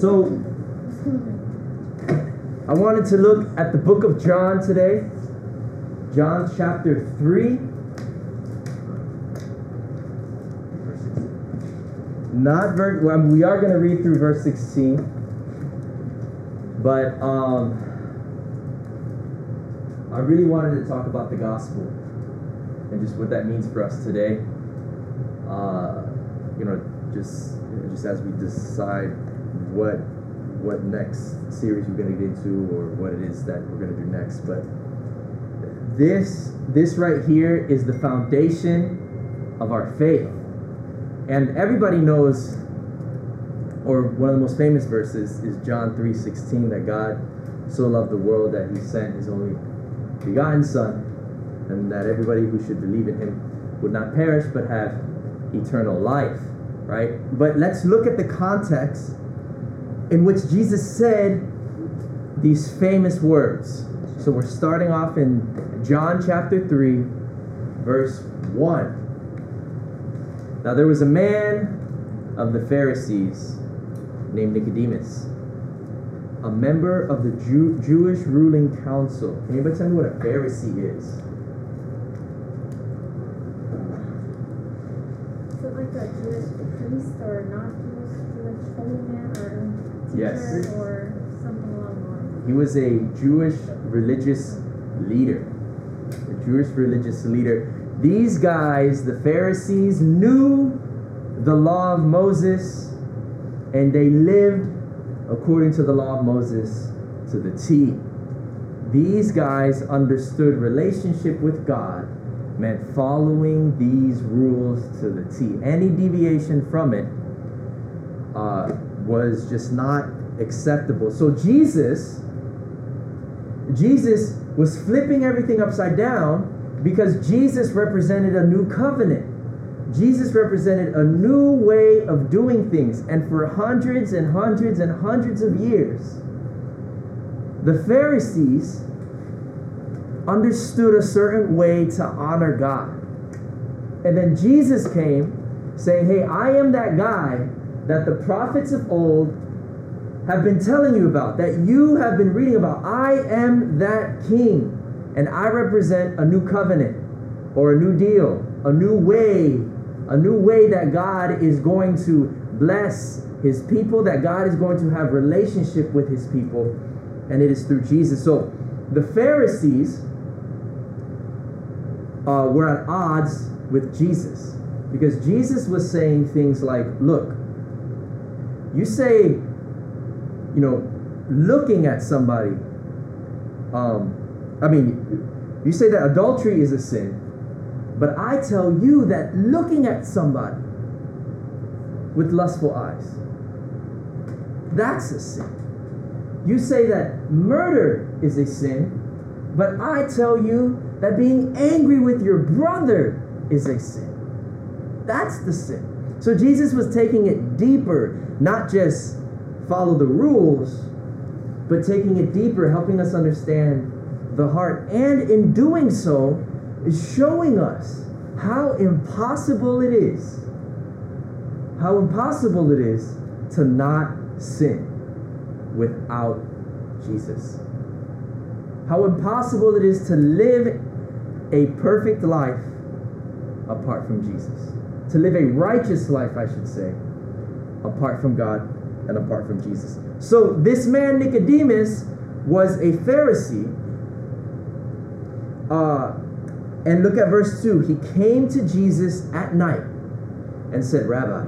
So, I wanted to look at the book of John today, John chapter 3. Not verse, well, we are going to read through verse 16, but um, I really wanted to talk about the gospel and just what that means for us today. Uh, you know, just just as we decide what what next series we're going to get into or what it is that we're going to do next, but this this right here is the foundation of our faith, and everybody knows, or one of the most famous verses is John three sixteen that God so loved the world that He sent His only begotten Son, and that everybody who should believe in Him would not perish but have eternal life right? But let's look at the context in which Jesus said these famous words. So we're starting off in John chapter 3, verse 1. Now there was a man of the Pharisees named Nicodemus, a member of the Jew- Jewish ruling council. Can anybody tell me what a Pharisee is? So like a Jewish priest or not Jewish Jewish holy man or teacher Yes. or something along the lines. He was a Jewish religious leader. A Jewish religious leader. These guys, the Pharisees, knew the law of Moses and they lived according to the law of Moses to the T. These guys understood relationship with God meant following these rules to the T. Any deviation from it uh, was just not acceptable. So Jesus, Jesus was flipping everything upside down because Jesus represented a new covenant. Jesus represented a new way of doing things. And for hundreds and hundreds and hundreds of years, the Pharisees understood a certain way to honor God. And then Jesus came saying, Hey, I am that guy that the prophets of old have been telling you about, that you have been reading about. I am that king, and I represent a new covenant or a new deal, a new way, a new way that God is going to bless his people, that God is going to have relationship with his people, and it is through Jesus. So the Pharisees uh, were at odds with Jesus because Jesus was saying things like, Look, you say, you know, looking at somebody, um, I mean, you say that adultery is a sin, but I tell you that looking at somebody with lustful eyes, that's a sin. You say that murder is a sin, but I tell you that being angry with your brother is a sin. That's the sin. So Jesus was taking it deeper, not just follow the rules, but taking it deeper, helping us understand the heart. And in doing so, is showing us how impossible it is, how impossible it is to not sin without Jesus. How impossible it is to live a perfect life apart from Jesus. To live a righteous life, I should say, apart from God and apart from Jesus. So this man Nicodemus was a Pharisee. Uh, and look at verse 2. He came to Jesus at night and said, Rabbi,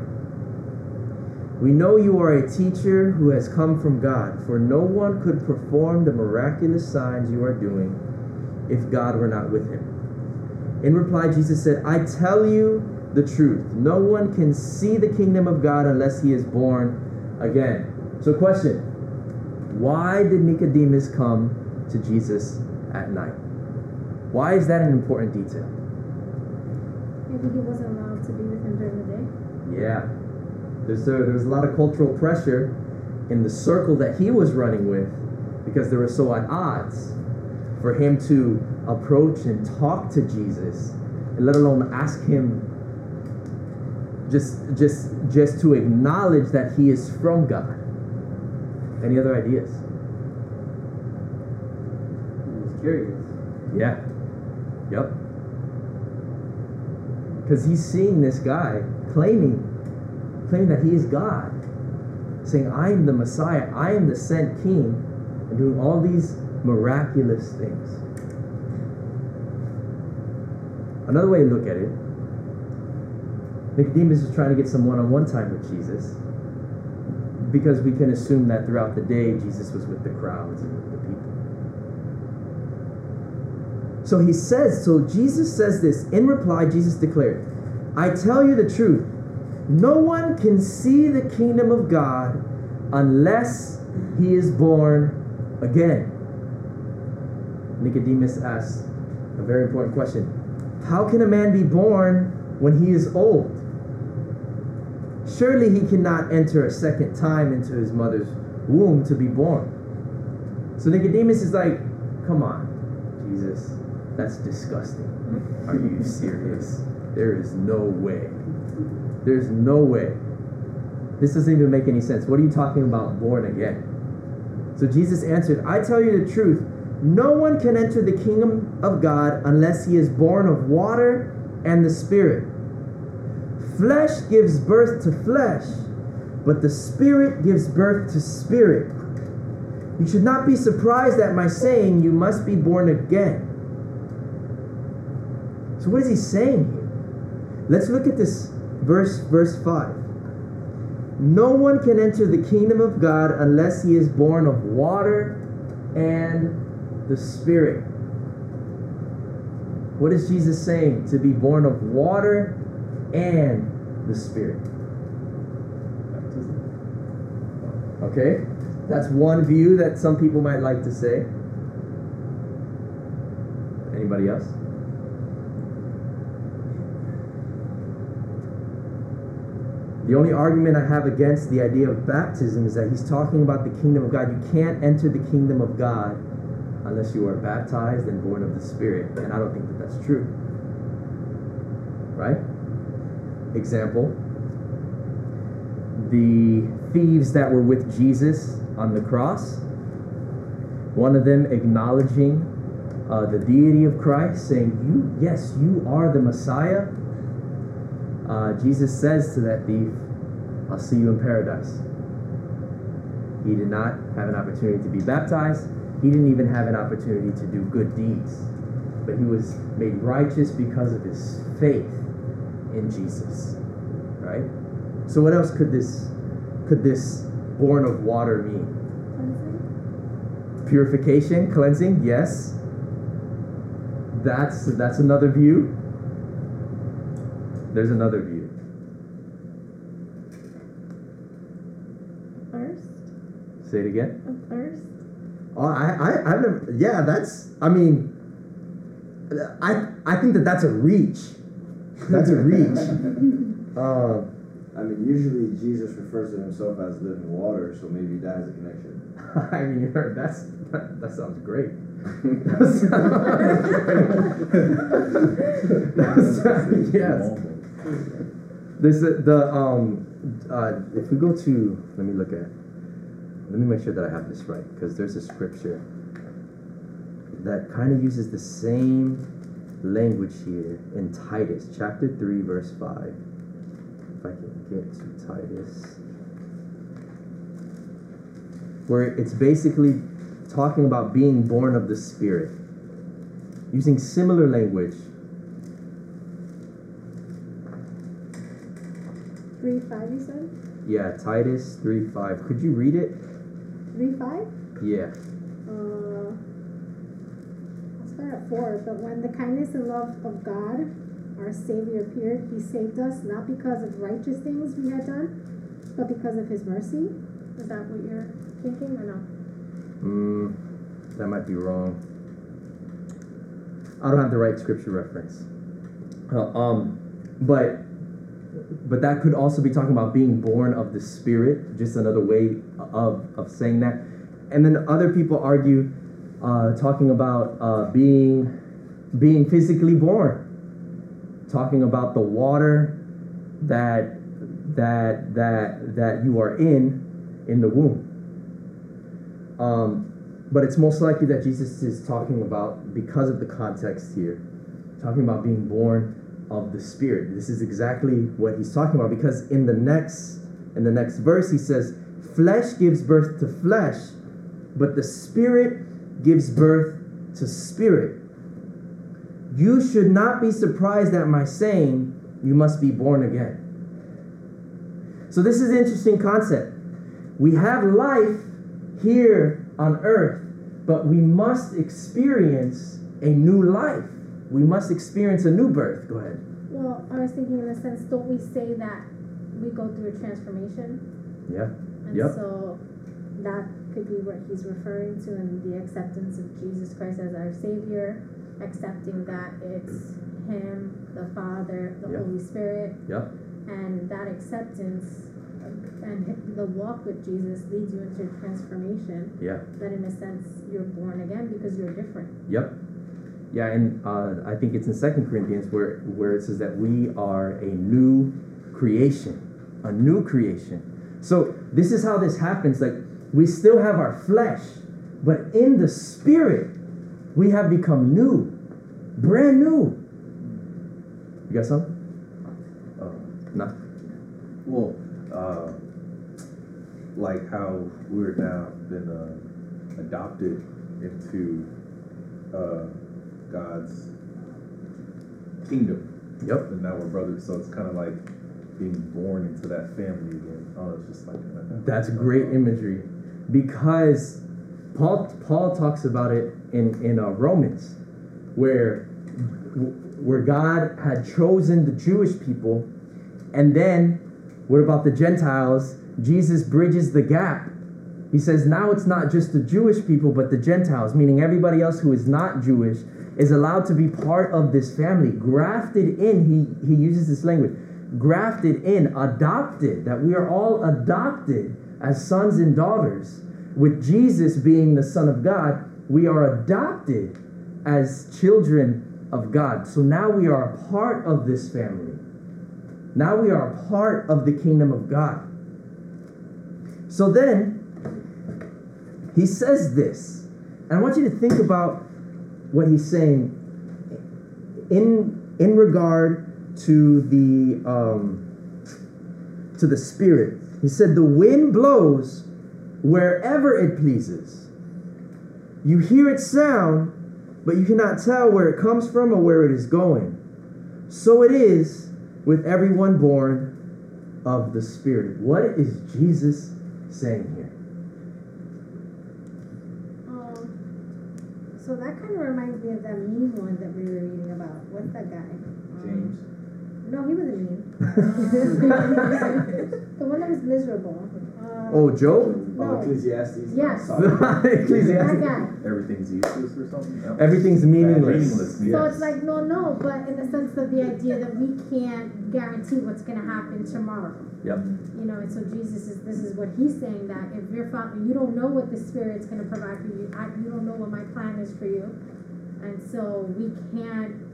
we know you are a teacher who has come from God, for no one could perform the miraculous signs you are doing if God were not with him. In reply, Jesus said, I tell you the truth. No one can see the kingdom of God unless he is born again. So, question Why did Nicodemus come to Jesus at night? Why is that an important detail? Maybe he wasn't allowed to be with him during the day. Yeah. There's a, there was a lot of cultural pressure in the circle that he was running with because they were so at odds for him to approach and talk to Jesus, let alone ask him just just just to acknowledge that he is from God. Any other ideas? He's curious. Yeah. Yep. Because he's seeing this guy claiming, claiming that he is God, saying, "I am the Messiah. I am the sent King," and doing all these miraculous things. Another way to look at it, Nicodemus is trying to get some one-on-one time with Jesus, because we can assume that throughout the day Jesus was with the crowds and with the people. So he says, so Jesus says this. In reply, Jesus declared, I tell you the truth. No one can see the kingdom of God unless he is born again. Nicodemus asks a very important question How can a man be born when he is old? Surely he cannot enter a second time into his mother's womb to be born. So Nicodemus is like, Come on, Jesus. That's disgusting. Are you serious? There is no way. There's no way. This doesn't even make any sense. What are you talking about, born again? So Jesus answered, I tell you the truth. No one can enter the kingdom of God unless he is born of water and the Spirit. Flesh gives birth to flesh, but the Spirit gives birth to spirit. You should not be surprised at my saying, You must be born again. So what is he saying here? Let's look at this verse verse 5. No one can enter the kingdom of God unless he is born of water and the spirit. What is Jesus saying? To be born of water and the spirit. Okay? That's one view that some people might like to say. Anybody else? The only argument I have against the idea of baptism is that he's talking about the kingdom of God. You can't enter the kingdom of God unless you are baptized and born of the Spirit. And I don't think that that's true. Right? Example the thieves that were with Jesus on the cross, one of them acknowledging uh, the deity of Christ, saying, "You, yes, you are the Messiah." Uh, Jesus says to that thief, I'll see you in paradise. He did not have an opportunity to be baptized. He didn't even have an opportunity to do good deeds. But he was made righteous because of his faith in Jesus. Right? So what else could this could this born of water mean? Cleansing? Purification, cleansing, yes. That's that's another view. There's another view. Thirst? Say it again. A thirst? Oh, I, I, I've never. Yeah, that's. I mean, I, I think that that's a reach. That's a reach. uh, I mean, usually Jesus refers to himself as living water, so maybe that has a connection. I mean, you heard that's that, that sounds great. That's- yes. This the um uh, if we go to let me look at let me make sure that I have this right because there's a scripture that kind of uses the same language here in Titus chapter 3 verse 5 if I can get to Titus. Where it's basically talking about being born of the spirit. Using similar language. Three five, you said? yeah Titus 3 5 could you read it? Three five? yeah. I'll start at four. But when the kindness and love of God, our Savior, appeared, He saved us not because of righteous things we had done, but because of His mercy. Is that what you're thinking, or no? Mm, that might be wrong. I don't have the right scripture reference. Uh, um, but but that could also be talking about being born of the Spirit. Just another way of of saying that. And then other people argue, uh, talking about uh, being being physically born, talking about the water that that that that you are in in the womb Um, but it's most likely that Jesus is talking about, because of the context here, talking about being born of the Spirit. This is exactly what he's talking about because in the next in the next verse he says, "Flesh gives birth to flesh, but the Spirit gives birth to spirit." You should not be surprised at my saying, "You must be born again." So this is an interesting concept. We have life here on earth, but we must experience a new life. We must experience a new birth. Go ahead. Well, I was thinking in a sense, don't we say that we go through a transformation? Yeah. And Yep. so that could be what he's referring to in the acceptance of Jesus Christ as our Savior, accepting that it's Him, the Father, the Yep. Holy Spirit, Yep. and that acceptance and the walk with Jesus leads you into transformation. Yeah. That in a sense you're born again because you're different. Yep. Yeah, and uh, I think it's in Second Corinthians where where it says that we are a new creation, a new creation. So this is how this happens. Like we still have our flesh, but in the spirit, we have become new, brand new. You got something? Uh, No. well, uh, like how we're now been uh, adopted into uh, God's kingdom, Yep. and now we're brothers. So it's kind of like being born into that family again. Oh, it's just like that. That's great imagery because Paul Paul talks about it in in uh, Romans where where God had chosen the Jewish people and then what about the Gentiles? Jesus bridges the gap. He says now it's not just the Jewish people but the Gentiles, meaning everybody else who is not Jewish is allowed to be part of this family, grafted in. He he uses this language grafted in, adopted, that we are all adopted as sons and daughters. With Jesus being the Son of God, we are adopted as children of God. So now we are a part of this family. Now we are a part of the kingdom of God. So then, he says this, and I want you to think about what he's saying in, in regard to the um, to the spirit. He said, "The wind blows wherever it pleases. You hear its sound, but you cannot tell where it comes from or where it is going. So it is with everyone born of the Spirit." What is Jesus saying here? Um, so that kind of reminds me of that mean one that we were reading about. What's that guy? Um, James. No, he wasn't mean. the one that was miserable. Uh, Oh, Job. No. Oh, Ecclesiastes. Yes. Sorry. that Ecclesiastes. guy. Everything's useless or something. No. Everything's meaningless. Meaningless. So yes. it's like no, no, but in the sense of the idea that we can't guarantee what's going to happen tomorrow. Yep. You know, and so Jesus is. This is what he's saying that if you're found, you don't know what the Spirit's going to provide for you. I, you don't know what my plan is for you, and so we can't.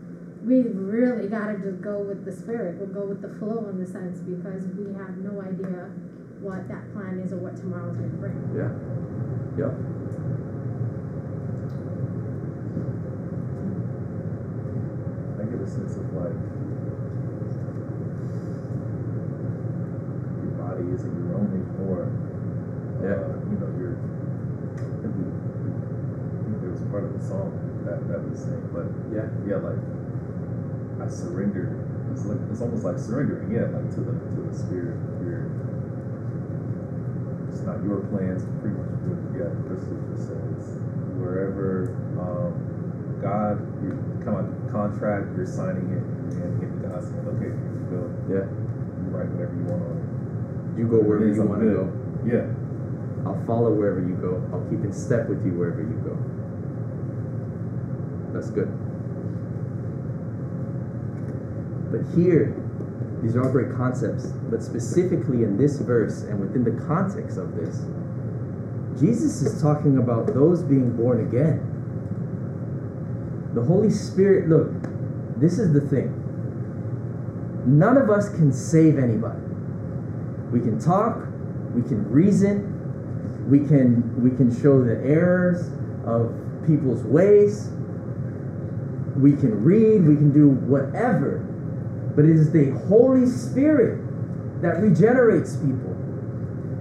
We really got to just go with the Spirit. We'll go with the flow in the sense because we have no idea what that plan is or what tomorrow's going to bring. Yeah. Yep. I get a sense of like your body isn't your own anymore. Yeah. Uh, you know, you're. I think, I think there was part of the song that that was saying, but Yeah. yeah, like I surrendered. It's like it's almost like surrendering, yeah, like to the to the spirit. It's not your plans, pretty much what yeah, Crystal just said. It's wherever um, God, you come out contract, you're signing it, and hitting God's hand. Okay, here you go. Yeah. You write whatever you want on it. You go wherever you want to go. Yeah. I'll follow wherever you go. I'll keep in step with you wherever you go. That's good. But here, these are all great concepts. But specifically in this verse and within the context of this, Jesus is talking about those being born again. The Holy Spirit, look, this is the thing. None of us can save anybody. We can talk, we can reason, We can we can show the errors of people's ways. We can read, we can do whatever. But it is the Holy Spirit that regenerates people.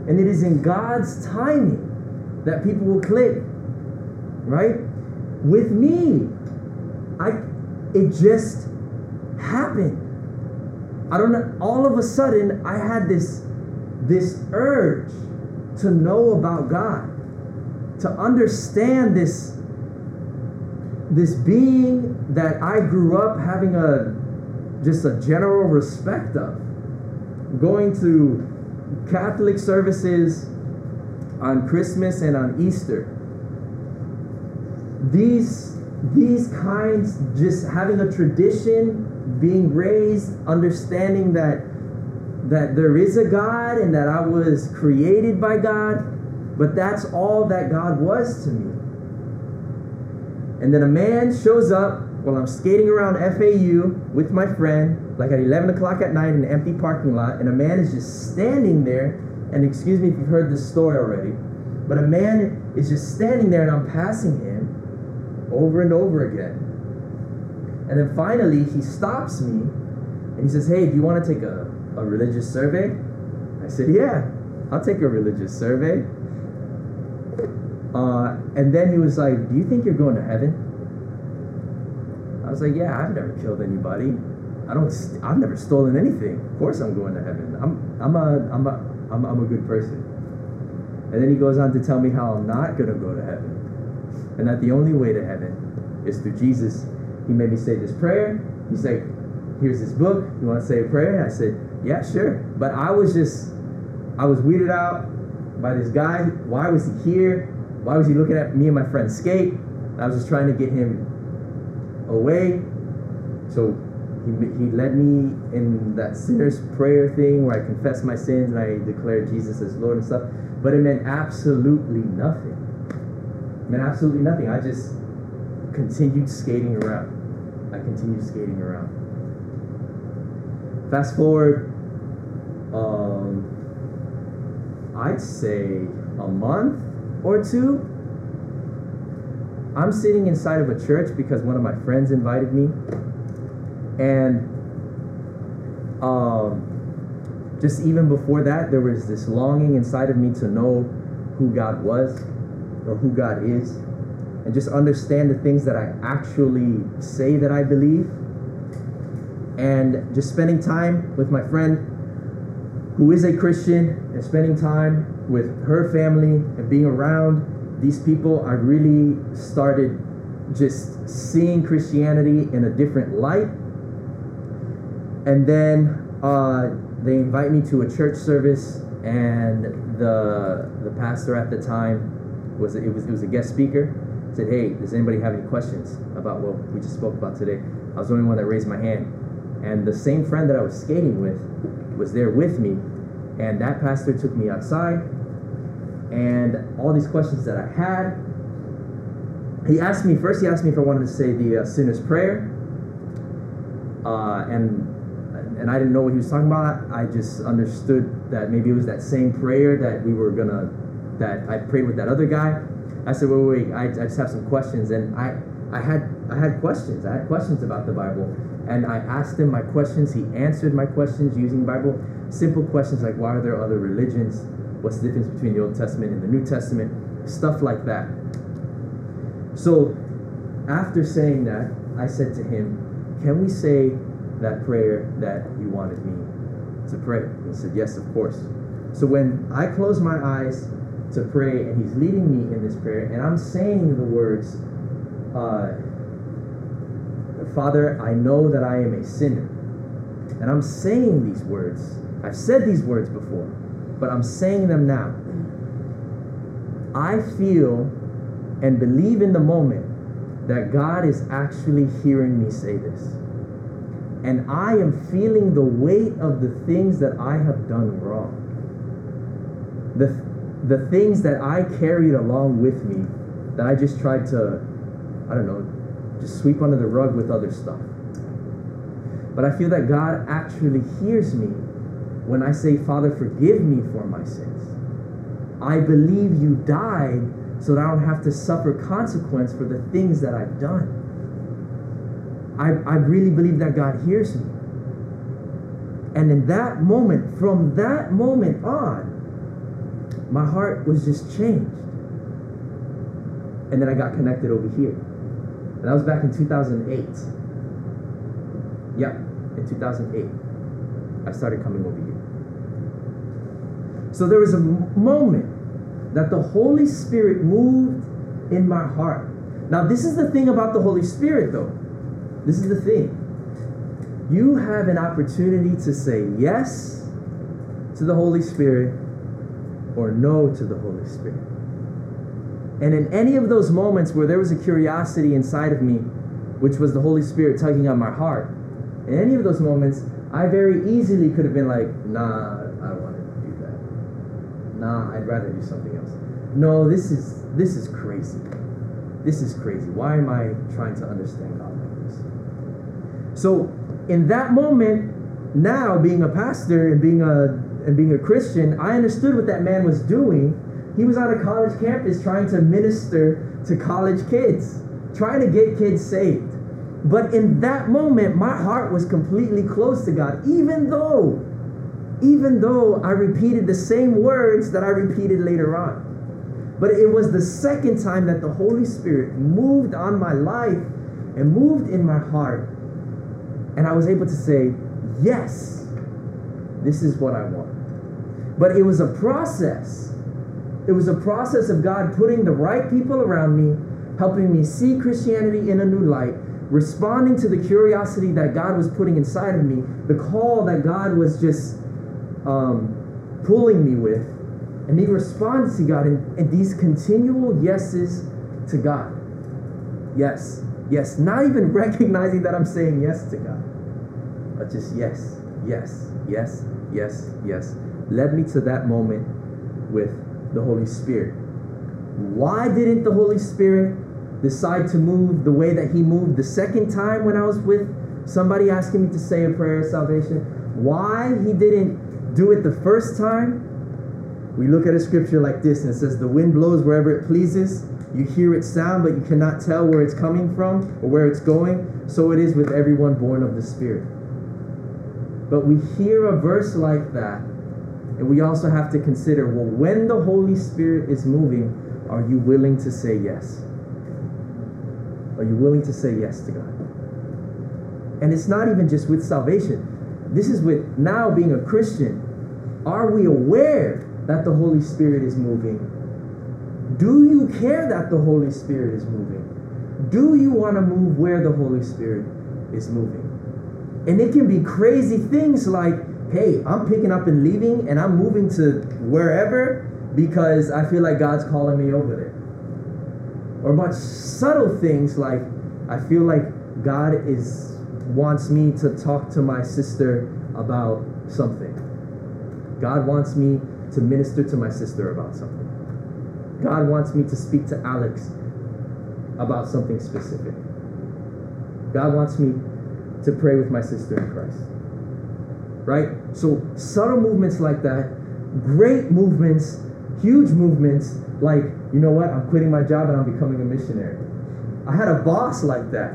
And it is in God's timing that people will click. Right? With me, I it just happened. I don't know, all of a sudden I had this this urge to know about God, to understand this this being that I grew up having a just a general respect of. Going to Catholic services on Christmas and on Easter. These these kinds just having a tradition, being raised, understanding that that there is a God and that I was created by God, but that's all that God was to me. And then a man shows up while I'm skating around FAU with my friend, like at 11 o'clock at night in an empty parking lot, and a man is just standing there. And excuse me if you've heard this story already, but a man is just standing there and I'm passing him over and over again. And then finally he stops me and he says, Hey, do you want to take a, a religious survey? I said, Yeah, I'll take a religious survey. Uh, and then he was like, Do you think you're going to heaven? I was like, Yeah, I've never killed anybody. I don't. St- I've never stolen anything. Of course, I'm going to heaven. I'm. I'm a. I'm a. I'm, I'm a good person. And then he goes on to tell me how I'm not gonna go to heaven, and that the only way to heaven is through Jesus. He made me say this prayer. He's like, "Here's this book. You want to say a prayer?" And I said, "Yeah, sure." But I was just. I was weirded out by this guy. Why was he here? Why was he looking at me and my friend skate? I was just trying to get him away. So he, he led me in that sinner's prayer thing where I confess my sins and I declare Jesus as Lord and stuff. But it meant absolutely nothing. It meant absolutely nothing. I just continued skating around. I continued skating around. Fast forward, um, I'd say a month or two. I'm sitting inside of a church because one of my friends invited me. And um, just even before that, there was this longing inside of me to know who God was or who God is and just understand the things that I actually say that I believe. And just spending time with my friend who is a Christian and spending time with her family and being around these people, I really started just seeing Christianity in a different light. And then uh, they invite me to a church service, and the the pastor at the time was it was it was a guest speaker. Said, "Hey, does anybody have any questions about what we just spoke about today?" I was the only one that raised my hand, and the same friend that I was skating with was there with me, and that pastor took me outside, and all these questions that I had. He asked me first. He asked me if I wanted to say the uh, sinner's prayer, uh, and and I didn't know what he was talking about. I just understood that maybe it was that same prayer that we were gonna that I prayed with that other guy. I said, wait, wait, wait I, I just have some questions, and I I had I had questions. I had questions about the Bible, and I asked him my questions. He answered my questions using Bible. Simple questions like why are there other religions? What's the difference between the Old Testament and the New Testament? Stuff like that. So after saying that, I said to him, Can we say that prayer that you wanted me to pray? He said, Yes, of course. So when I close my eyes to pray and he's leading me in this prayer, and I'm saying the words, uh, Father, I know that I am a sinner. And I'm saying these words. I've said these words before, but I'm saying them now. I feel and believe in the moment that God is actually hearing me say this. And I am feeling the weight of the things that I have done wrong. The, the things that I carried along with me that I just tried to, I don't know, just sweep under the rug with other stuff. But I feel that God actually hears me when I say, Father, forgive me for my sins. I believe you died so that I don't have to suffer consequence for the things that I've done. I, I really believe that God hears me. And in that moment, from that moment on, my heart was just changed. And then I got connected over here. And that was back in 2008. Yep, in 2008, I started coming over here. So there was a moment that the Holy Spirit moved in my heart. Now, this is the thing about the Holy Spirit, though. This is the thing. You have an opportunity to say yes to the Holy Spirit or no to the Holy Spirit. And in any of those moments where there was a curiosity inside of me, which was the Holy Spirit tugging on my heart, in any of those moments, I very easily could have been like, nah, I don't want to do Nah, I'd rather do something else. No, this is this is crazy. This is crazy. Why am I trying to understand God like this? So in that moment, now being a pastor and being a and being a Christian, I understood what that man was doing. He was on a college campus trying to minister to college kids, trying to get kids saved. But in that moment, my heart was completely closed to God, even though, even though I repeated the same words that I repeated later on. But it was the second time that the Holy Spirit moved on my life and moved in my heart. And I was able to say, yes, this is what I want. But it was a process. It was a process of God putting the right people around me, helping me see Christianity in a new light, responding to the curiosity that God was putting inside of me, the call that God was just um, pulling me with, and me responding to God and, and these continual yeses to God. Yes, yes, not even recognizing that I'm saying yes to God, but just yes, yes, yes, yes, yes, led me to that moment with the Holy Spirit. Why didn't the Holy Spirit decide to move the way that he moved the second time when I was with somebody asking me to say a prayer of salvation, why he didn't do it the first time, we look at a scripture like this and it says, The wind blows wherever it pleases. You hear its sound, but you cannot tell where it's coming from or where it's going. So it is with everyone born of the Spirit. But we hear a verse like that, and we also have to consider well, when the Holy Spirit is moving, are you willing to say yes? Are you willing to say yes to God? And it's not even just with salvation. This is with now being a Christian. Are we aware that the Holy Spirit is moving? Do you care that the Holy Spirit is moving? Do you want to move where the Holy Spirit is moving? And it can be crazy things like, hey, I'm picking up and leaving and I'm moving to wherever because I feel like God's calling me over there or much subtle things like I feel like God is wants me to talk to my sister about something. God wants me to minister to my sister about something. God wants me to speak to Alex about something specific. God wants me to pray with my sister in Christ. Right? So subtle movements like that, great movements, huge movements like, you know what, I'm quitting my job and I'm becoming a missionary. I had a boss like that.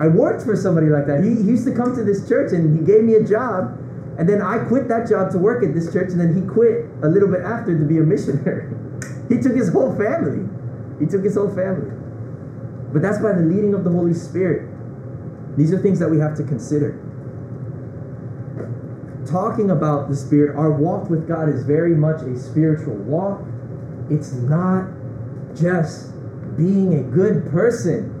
I worked for somebody like that. He, he used to come to this church and he gave me a job. And then I quit that job to work at this church. And then he quit a little bit after to be a missionary. he took his whole family. He took his whole family. But that's by the leading of the Holy Spirit. These are things that we have to consider. Talking about the Spirit, our walk with God is very much a spiritual walk. It's not just being a good person.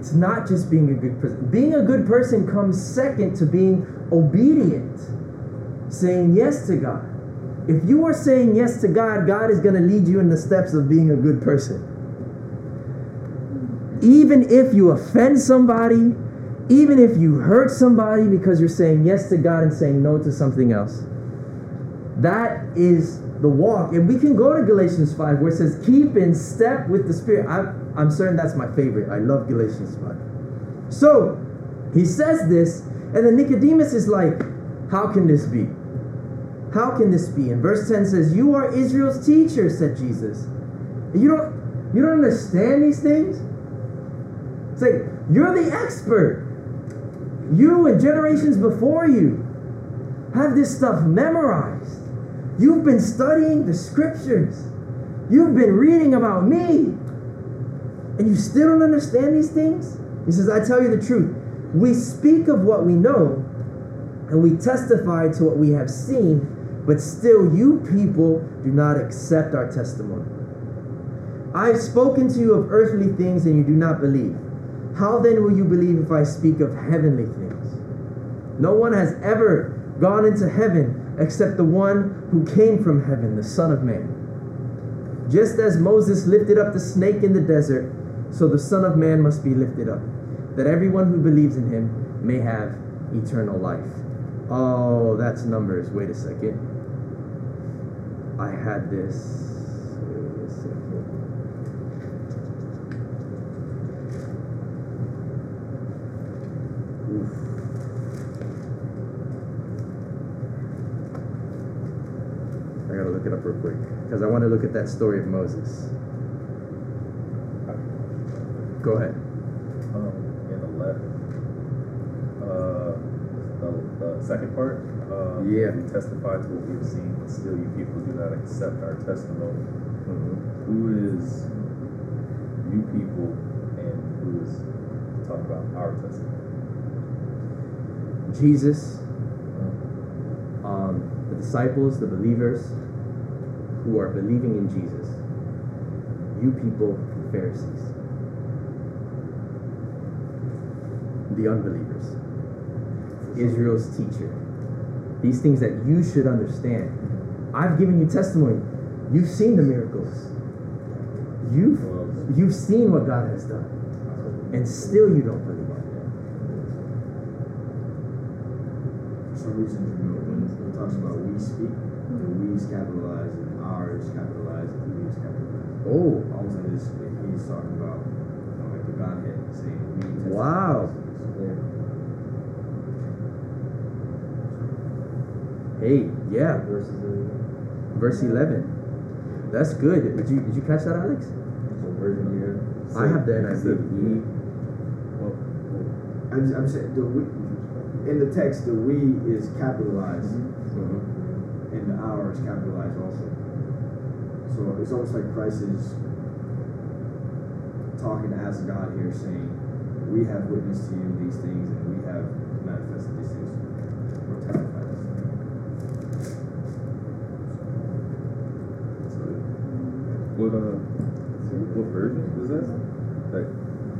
It's not just being a good person. Being a good person comes second to being obedient, saying yes to God. If you are saying yes to God, God is going to lead you in the steps of being a good person. Even if you offend somebody, even if you hurt somebody because you're saying yes to God and saying no to something else, that is the walk. And we can go to Galatians 5 where it says, keep in step with the Spirit. I, I'm certain that's my favorite. I love Galatians 5. So he says this, and then Nicodemus is like, how can this be? How can this be? And verse 10 says, You are Israel's teacher, said Jesus. You don't you don't understand these things? It's like you're the expert. You and generations before you have this stuff memorized. You've been studying the scriptures. You've been reading about me. And you still don't understand these things? He says, I tell you the truth. We speak of what we know and we testify to what we have seen, but still you people do not accept our testimony. I have spoken to you of earthly things and you do not believe. How then will you believe if I speak of heavenly things? No one has ever gone into heaven except the one who came from heaven, the Son of Man. Just as Moses lifted up the snake in the desert, so the Son of Man must be lifted up, that everyone who believes in him may have eternal life. Oh, that's Numbers. Wait a second. I had this. Wait a second. Oof. I gotta look it up real quick because I want to look at that story of Moses. Go ahead. Um, in eleven, uh, the, the second part. Uh, Yeah. We testify to what we've seen, but still you people do not accept our testimony. Who is you people, and who is talking about our testimony? Jesus, um, the disciples, the believers who are believing in Jesus, you people, the Pharisees, the unbelievers, Israel's teacher. These things that you should understand. I've given you testimony. You've seen the miracles. You've you've seen what God has done, and still you don't believe. For some reason, you know, when it talks about we speak, the hmm. we's capitalized and ours capitalized and he is capitalized. Oh, All of a sudden, he's talking about, you know, like the Godhead, saying we. testify Wow. To this. hey, yeah. Verse 11. That's good. Did you did you catch that, Alex? I have the You said NIV. we. Well, I'm, I'm saying, the we, in the text, the we is capitalized Mhm. and the our is capitalized also. So it's almost like Christ is talking as God here, saying, We have witnessed to you these things and we have manifested these things or testified these things. so, what uh, what version is that? Like,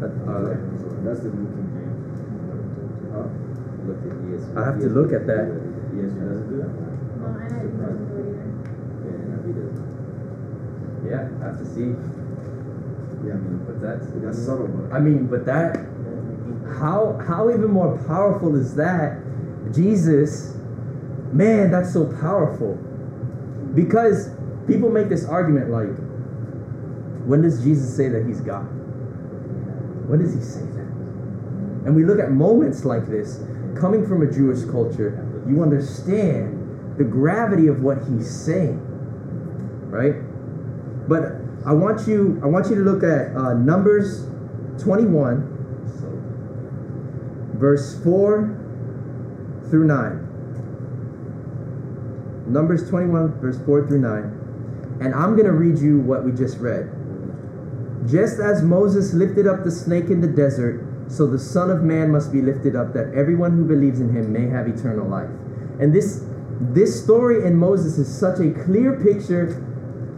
But, uh, So that's the New King James. Huh? Look at ESV. I have to look at that. Yes, it doesn't do that. No, I didn't doesn't do it either. Yeah, NIV doesn't. yeah, I have to see. Yeah, I mean, But that's that's subtle, but. I mean, but that how how even more powerful is that? Jesus, man, that's so powerful. Because people make this argument like, when does Jesus say that he's God? When does he say that? And we look at moments like this, coming from a Jewish culture, you understand the gravity of what he's saying, right? But I want you, I want you to look at uh, Numbers 21, verse 4 through 9. Numbers 21, verse 4 through 9. And I'm going to read you what we just read. Just as Moses lifted up the snake in the desert, so the Son of Man must be lifted up, that everyone who believes in him may have eternal life. And this this story in Moses is such a clear picture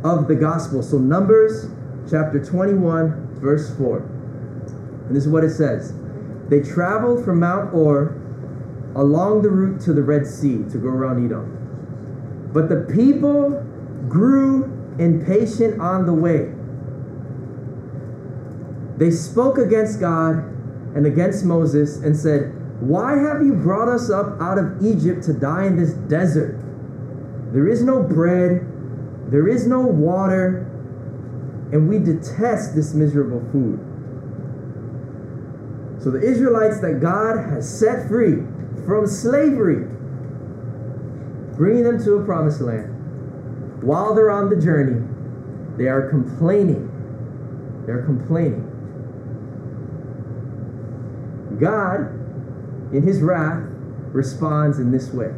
of the gospel. So Numbers chapter 21, verse 4. And this is what it says. They traveled from Mount Hor along the route to the Red Sea to go around Edom. But the people grew impatient on the way. They spoke against God and against Moses and said, Why have you brought us up out of Egypt to die in this desert? There is no bread, there is no water, and we detest this miserable food. So the Israelites that God has set free from slavery bringing them to a promised land. While they're on the journey, they are complaining. They're complaining. God, in his wrath, responds in this way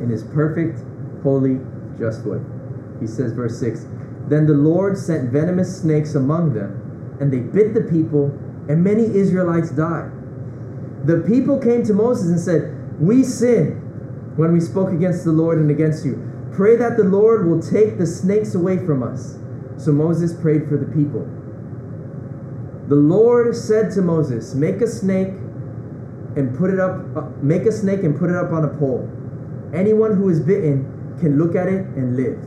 in his perfect, holy, just way. He says, verse 6 Then the Lord sent venomous snakes among them, and they bit the people, and many Israelites died. The people came to Moses and said, We sinned when we spoke against the Lord and against you. Pray that the Lord will take the snakes away from us. So Moses prayed for the people. The Lord said to Moses, Make a snake and put it up, uh, make a snake and put it up on a pole. Anyone who is bitten can look at it and live.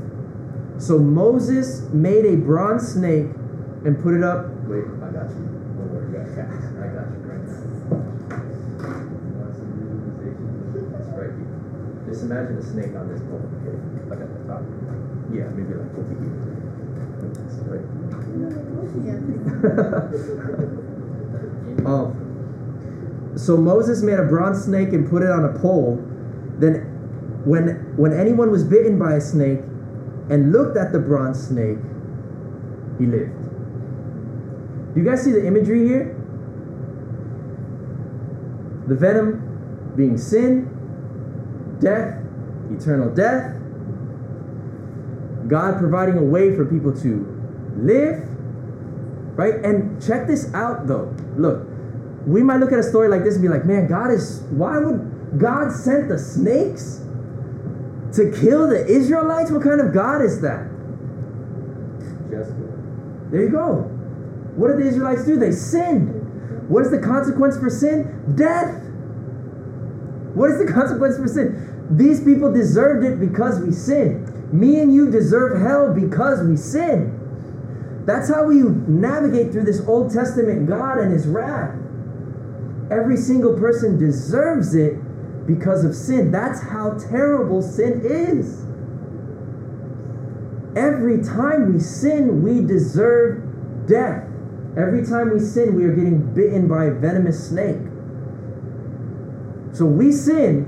So Moses made a bronze snake and put it up. Wait, I got you. I got you. I got you right. Just imagine a snake on this pole. Okay, like at the top. Yeah, maybe like. Um, so Moses made a bronze snake and put it on a pole. Then, when when anyone was bitten by a snake and looked at the bronze snake, he lived. Do you guys see the imagery here? The venom being sin, death, eternal death, God providing a way for people to live, right? And check this out though. Look, we might look at a story like this and be like, man, God is, why would God send the snakes to kill the Israelites? What kind of God is that? There you go. What did the Israelites do? They sinned. What is the consequence for sin? Death. What is the consequence for sin? These people deserved it because we sinned. Me and you deserve hell because we sin. That's how we navigate through this Old Testament God and His wrath. Every single person deserves it because of sin. That's how terrible sin is. Every time we sin, we deserve death. Every time we sin, we are getting bitten by a venomous snake. So we sin,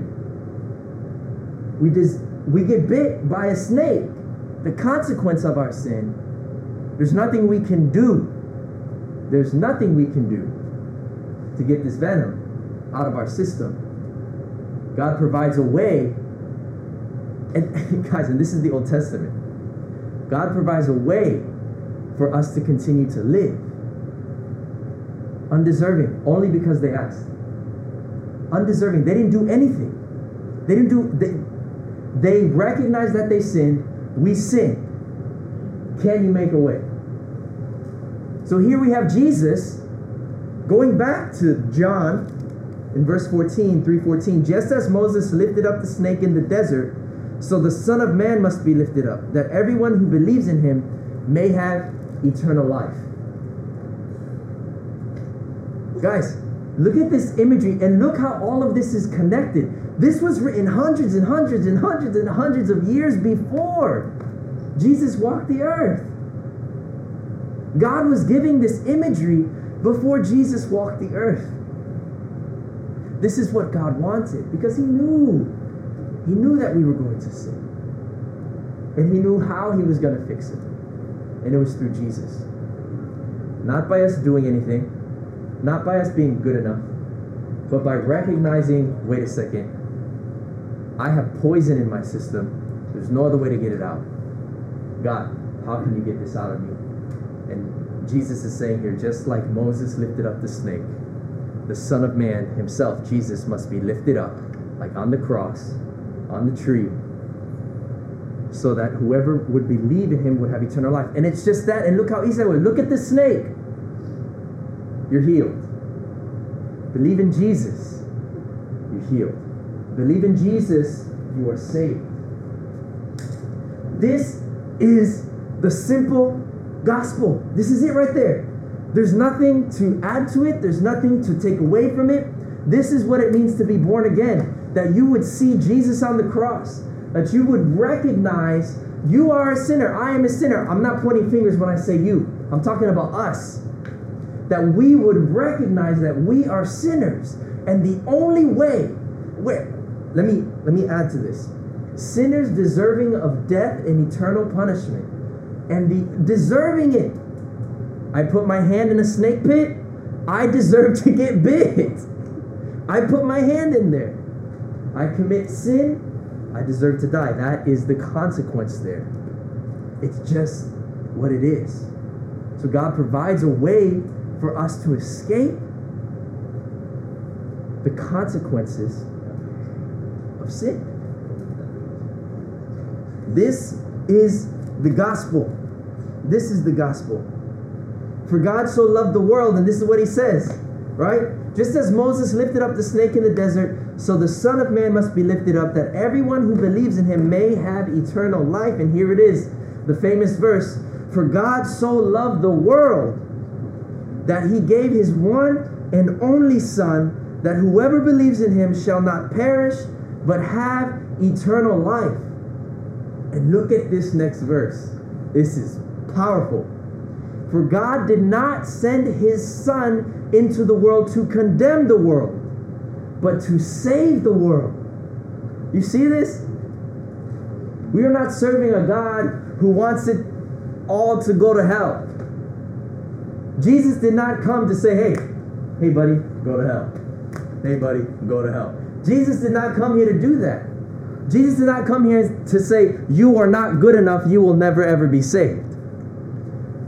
we des- we get bit by a snake. The consequence of our sin, there's nothing we can do. There's nothing we can do to get this venom out of our system. God provides a way. And guys, and this is the Old Testament. God provides a way for us to continue to live. Undeserving, only because they asked. Undeserving. They didn't do anything. They didn't do they, they recognized that they sinned. We sinned. Can you make a way? So here we have Jesus going back to John in verse 14, 314. Just as Moses lifted up the snake in the desert, so the Son of Man must be lifted up, that everyone who believes in him may have eternal life. Guys, look at this imagery and look how all of this is connected. This was written hundreds and hundreds and hundreds and hundreds of years before Jesus walked the earth. God was giving this imagery before Jesus walked the earth. This is what God wanted because He knew. He knew that we were going to sin. And He knew how He was going to fix it. And it was through Jesus. Not by us doing anything, not by us being good enough, but by recognizing wait a second, I have poison in my system. There's no other way to get it out. God, how can you get this out of me? And Jesus is saying here, just like Moses lifted up the snake, the Son of Man himself, Jesus, must be lifted up, like on the cross, on the tree, so that whoever would believe in him would have eternal life. And it's just that. And look how easy it was. Look at the snake. You're healed. Believe in Jesus. You're healed. Believe in Jesus. You are saved. This is the simple gospel. This is it right there. There's nothing to add to it, there's nothing to take away from it. This is what it means to be born again. That you would see Jesus on the cross, that you would recognize you are a sinner. I am a sinner. I'm not pointing fingers when I say you, I'm talking about us. That we would recognize that we are sinners. And the only way, where let me let me add to this. Sinners deserving of death and eternal punishment. And the deserving it. I put my hand in a snake pit, I deserve to get bit. I put my hand in there. I commit sin, I deserve to die. That is the consequence there. It's just what it is. So God provides a way for us to escape the consequences of sin. This is the gospel. This is the gospel. For God so loved the world, and this is what he says, right? Just as Moses lifted up the snake in the desert, so the Son of Man must be lifted up, that everyone who believes in him may have eternal life. And here it is, the famous verse For God so loved the world that he gave his one and only Son, that whoever believes in him shall not perish, but have eternal life. And look at this next verse. This is powerful. For God did not send his Son into the world to condemn the world, but to save the world. You see this? We are not serving a God who wants it all to go to hell. Jesus did not come to say, hey, hey, buddy, go to hell. Hey, buddy, go to hell. Jesus did not come here to do that. Jesus did not come here to say, you are not good enough, you will never ever be saved.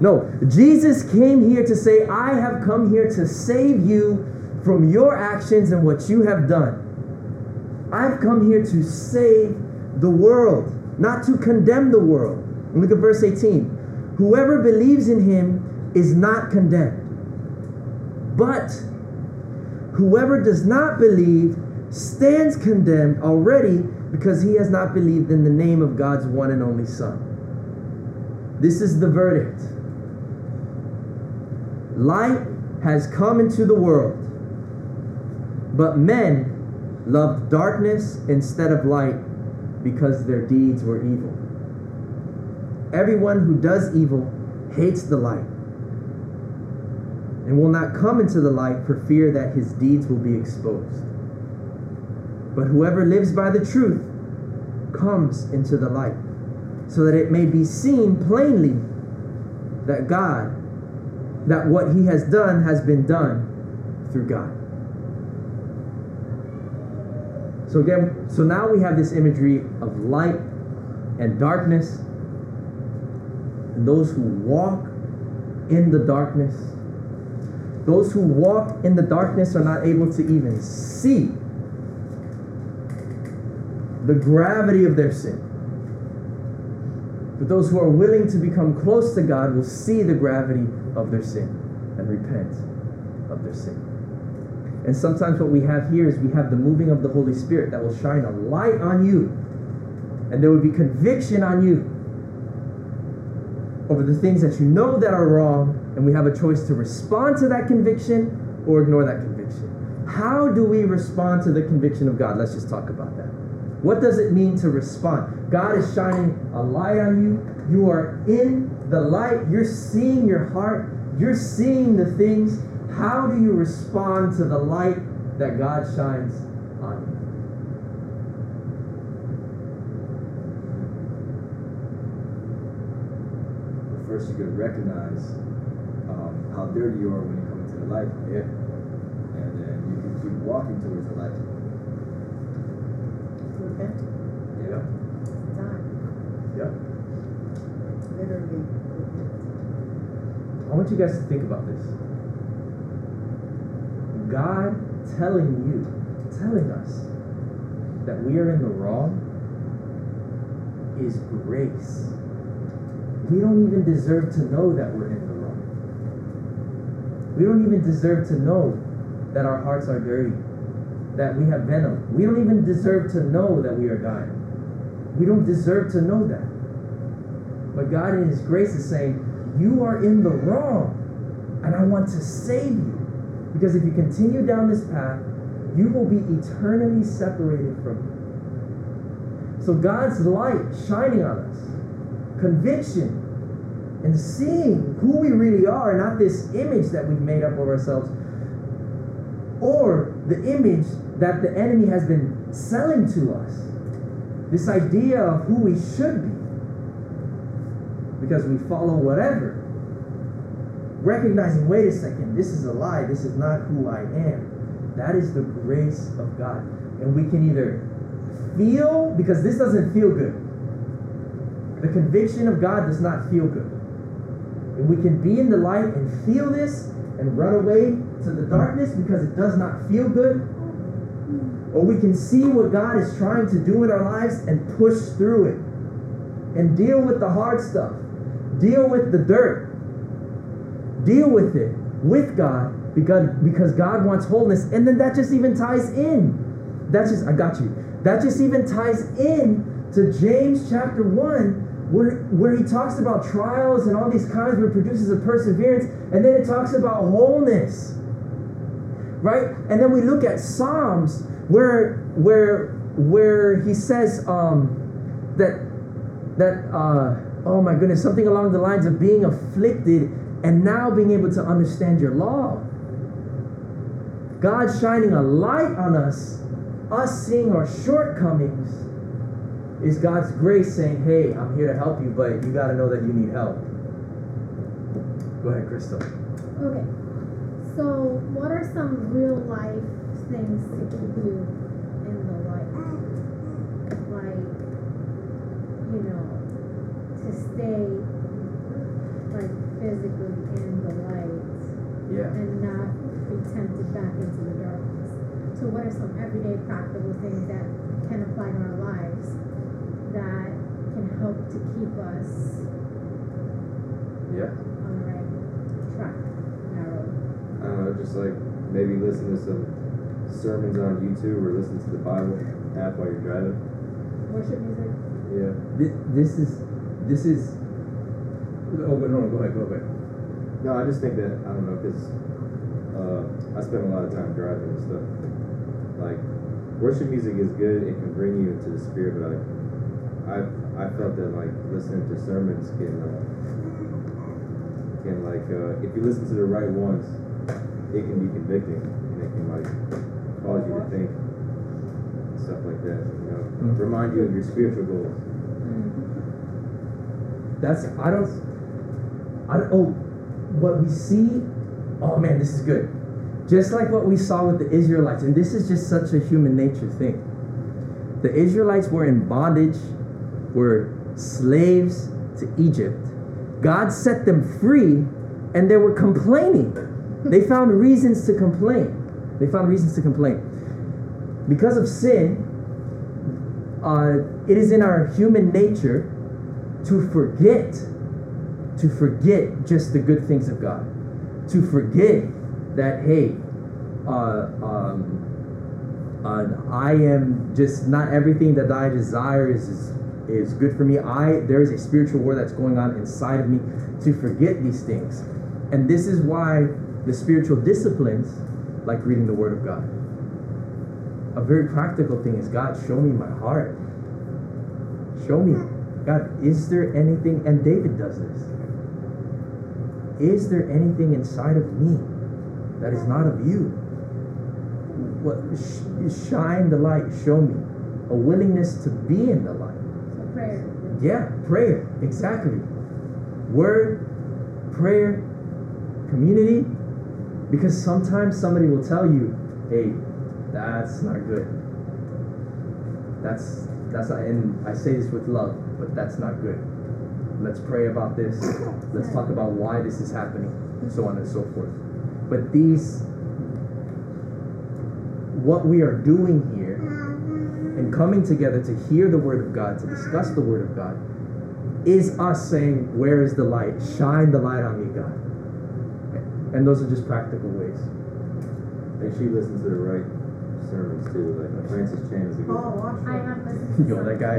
No, Jesus came here to say, I have come here to save you from your actions and what you have done. I've come here to save the world, not to condemn the world. Look at verse 18. Whoever believes in him is not condemned. But whoever does not believe stands condemned already because he has not believed in the name of God's one and only Son. This is the verdict. Light has come into the world, but men loved darkness instead of light because their deeds were evil. Everyone who does evil hates the light and will not come into the light for fear that his deeds will be exposed. But whoever lives by the truth comes into the light, so that it may be seen plainly that God that what he has done has been done through God. So again, so now we have this imagery of light and darkness. And those who walk in the darkness, those who walk in the darkness are not able to even see the gravity of their sin. But those who are willing to become close to God will see the gravity of their sin and repent of their sin. And sometimes what we have here is we have the moving of the Holy Spirit that will shine a light on you. And there will be conviction on you over the things that you know that are wrong. And we have a choice to respond to that conviction or ignore that conviction. How do we respond to the conviction of God? Let's just talk about that. What does it mean to respond? God is shining a light on you. You are in the light. You're seeing your heart. You're seeing the things. How do you respond to the light that God shines on you? First, you could recognize um, how dirty you are when you come into the light. Yeah. And then you can keep walking towards the light. Yeah. Time. Yeah. Literally. I want you guys to think about this. God telling you, telling us that we are in the wrong is grace. We don't even deserve to know that we're in the wrong. We don't even deserve to know that our hearts are dirty, that we have venom. We don't even deserve to know that we are dying. We don't deserve to know that. But God, in His grace, is saying, You are in the wrong, and I want to save you. Because if you continue down this path, you will be eternally separated from me. So God's light shining on us, conviction, and seeing who we really are, not this image that we've made up of ourselves, or the image that the enemy has been selling to us this idea of who we should be because we follow whatever. Recognizing, wait a second, this is a lie, this is not who I am. That is the grace of God. And we can either feel, because this doesn't feel good. The conviction of God does not feel good. And we can be in the light and feel this and run away to the darkness because it does not feel good. Or we can see what God is trying to do in our lives and push through it and deal with the hard stuff, deal with the dirt, deal with it with God because, because God wants wholeness. And then that just even ties in. That's just, I got you. That just even ties in to James chapter 1 where, where he talks about trials and all these kinds where it produces a perseverance, and then it talks about wholeness. Right? And then we look at Psalms where where where he says um, that that uh, oh my goodness, something along the lines of being afflicted and now being able to understand your law. God shining a light on us, us seeing our shortcomings, is God's grace saying, hey, I'm here to help you, but you got to know that you need help. Go ahead, Crystal. Okay. So, what are some real life things to keep you in the light? Like, you know, to stay like physically in the light Yeah. and not be tempted back into the darkness. So, what are some everyday practical things that can apply to our lives that can help to keep us Yeah. on the right track, narrow? I don't know, just like maybe listen to some sermons on YouTube or listen to the Bible app while you're driving. Worship music? Yeah. This, this is, this is, oh, but no, no, go ahead, go ahead. No, I just think that I don't know because uh, I spend a lot of time driving and stuff. Like worship music is good; it can bring you into the spirit. But like, I I felt that like listening to sermons can uh, can like uh, if you listen to the right ones, it can be convicting and it can like cause you to think stuff like that. You know, Mhm. remind you of your spiritual goals. That's I don't I don't oh what we see oh man this is good just like what we saw with the Israelites and this is just such a human nature thing the Israelites were in bondage were slaves to Egypt God set them free and they were complaining they found reasons to complain. They found reasons to complain. Because of sin uh, it is in our human nature to forget to forget just the good things of God. To forget that hey uh, um, uh, I am just not everything that I desire is, is is good for me. I there is a spiritual war that's going on inside of me to forget these things. And this is why the spiritual disciplines like reading the word of God a very practical thing is God show me my heart show me God, is there anything, and David does this, is there anything inside of me that is not of you? What, sh- shine the light, show me. A willingness to be in the light. So prayer. Yeah, prayer, exactly. Word, prayer, community. Because sometimes somebody will tell you, hey, that's not good. That's that's not and I say this with love, but that's not good. Let's pray about this. Let's talk about why this is happening, and so on and so forth. But these what we are doing here and coming together to hear the word of God, to discuss the word of God, is us saying, Where is the light? Shine the light on me, God. And those are just practical ways. Make sure you listen to the right sermons too. Like Francis Chan is a good. Oh, watch I have listened Yo, that guy,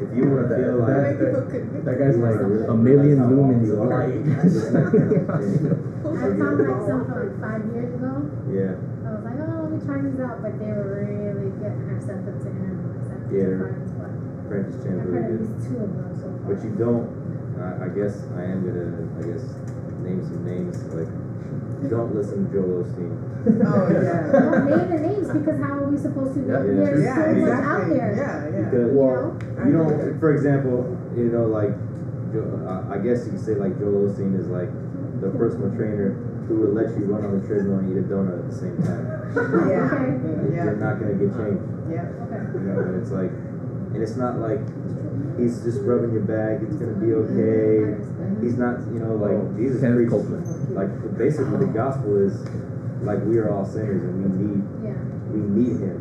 If you want to feel like that- that guy's like a million lumens of light. I found like some from like five years ago. yeah, I was like, oh, let me try these out, but they were really good, and I've sent them to him, I sent them Yeah, to they're- friends, but Francis Chan's I've really heard at good. two of them so far. But you don't. I, I guess I am gonna. I guess name some names. Like, don't listen to Joel Osteen. Oh, yeah. Don't name the names because how are we supposed to know? Yeah, There's Yeah, so much out there. Yeah, yeah. Because, You know? you know, for example, you know, like, Jo- I I guess you could say like Joel Osteen is like the personal trainer who would let you run on the treadmill and eat a donut at the same time. Yeah, Okay. yeah, You're not gonna get changed. yeah. Okay. You know, and it's like, and it's not like he's just rubbing your back. It's gonna be okay. He's not, you know, like Jesus Kenneth preached. Copeland. Like basically, the gospel is like we are all sinners and we need Yeah. we need Him.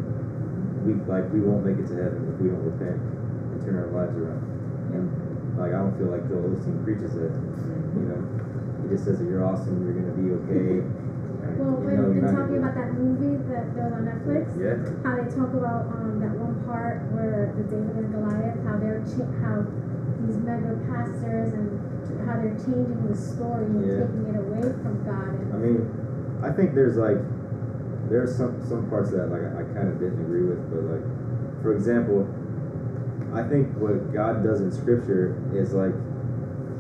We like we won't make it to heaven if we don't repent and turn our lives around. And like I don't feel like Joel Osteen preaches it. You know, he just says that you're awesome. You're gonna be okay. and, Well, you when know, you're in talking about that movie that, that was on Netflix, Yeah. how they talk about um, that one part where the David and Goliath, how they're cha- how these mega pastors and how they're changing the story and Yeah. taking it away from God. And I mean, I think there's like there's some some parts of that like I, I kind of didn't agree with, but like for example, I think what God does in Scripture is like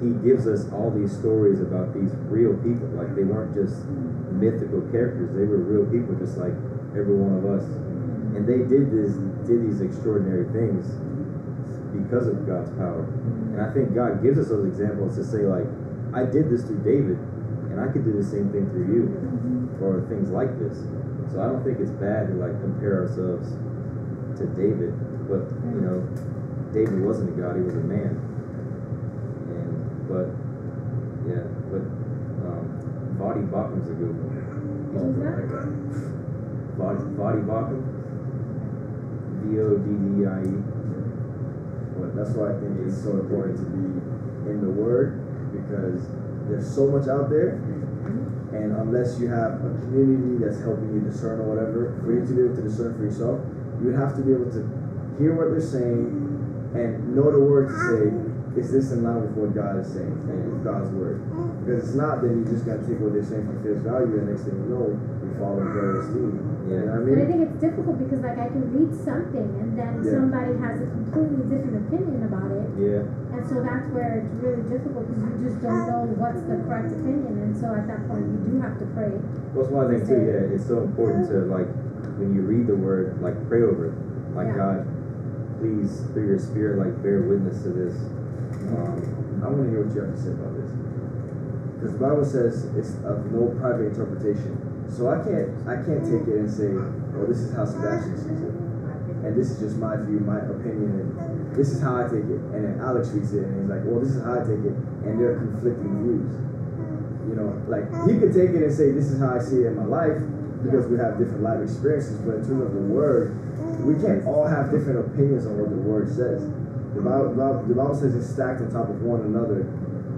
He gives us all these stories about these real people. Like they weren't just mythical characters; they were real people, just like every one of us. And they did this did these extraordinary things because of God's power. And I think God gives us those examples to say like, I did this through David, and I could do the same thing through you, or things like this. So I don't think it's bad to like compare ourselves to David, but you know, David wasn't a god; he was a man. And but yeah, but um, Voddie Baucham's a good one. Who's that? Voddie Voddie O D D I E. But that's why I think it's so important to be in the Word because there's so much out there, and unless you have a community that's helping you discern or whatever, for you to be able to discern for yourself, you have to be able to hear what they're saying and know the word to say, is this in line with what God is saying, with God's word? Because it's not, then you just gotta take what they're saying for face value, and next thing you know, you're following Joel Osteen. You know what I mean? But I think it's difficult because like I can read something and then Yeah. somebody has a completely different opinion about it. Yeah. And so that's where it's really difficult because you just don't know what's the correct opinion. And so at that point, you do have to pray. Well, that's why I think too. Yeah, it's so important to like when you read the word, like pray over it. Like Yeah. God, please through your spirit, like bear witness to this. Um, I want to hear what you have to say about this. Because the Bible says it's of no private interpretation. So I can't I can't take it and say, oh, this is how Sebastian sees it. And this is just my view, my opinion, and this is how I take it. And then Alex reads it and he's like, well, this is how I take it. And they're conflicting views. You know, like he could take it and say, this is how I see it in my life because we have different life experiences. But in terms of the word, we can't all have different opinions on what the word says. The Bible- the Bible says it's stacked on top of one another,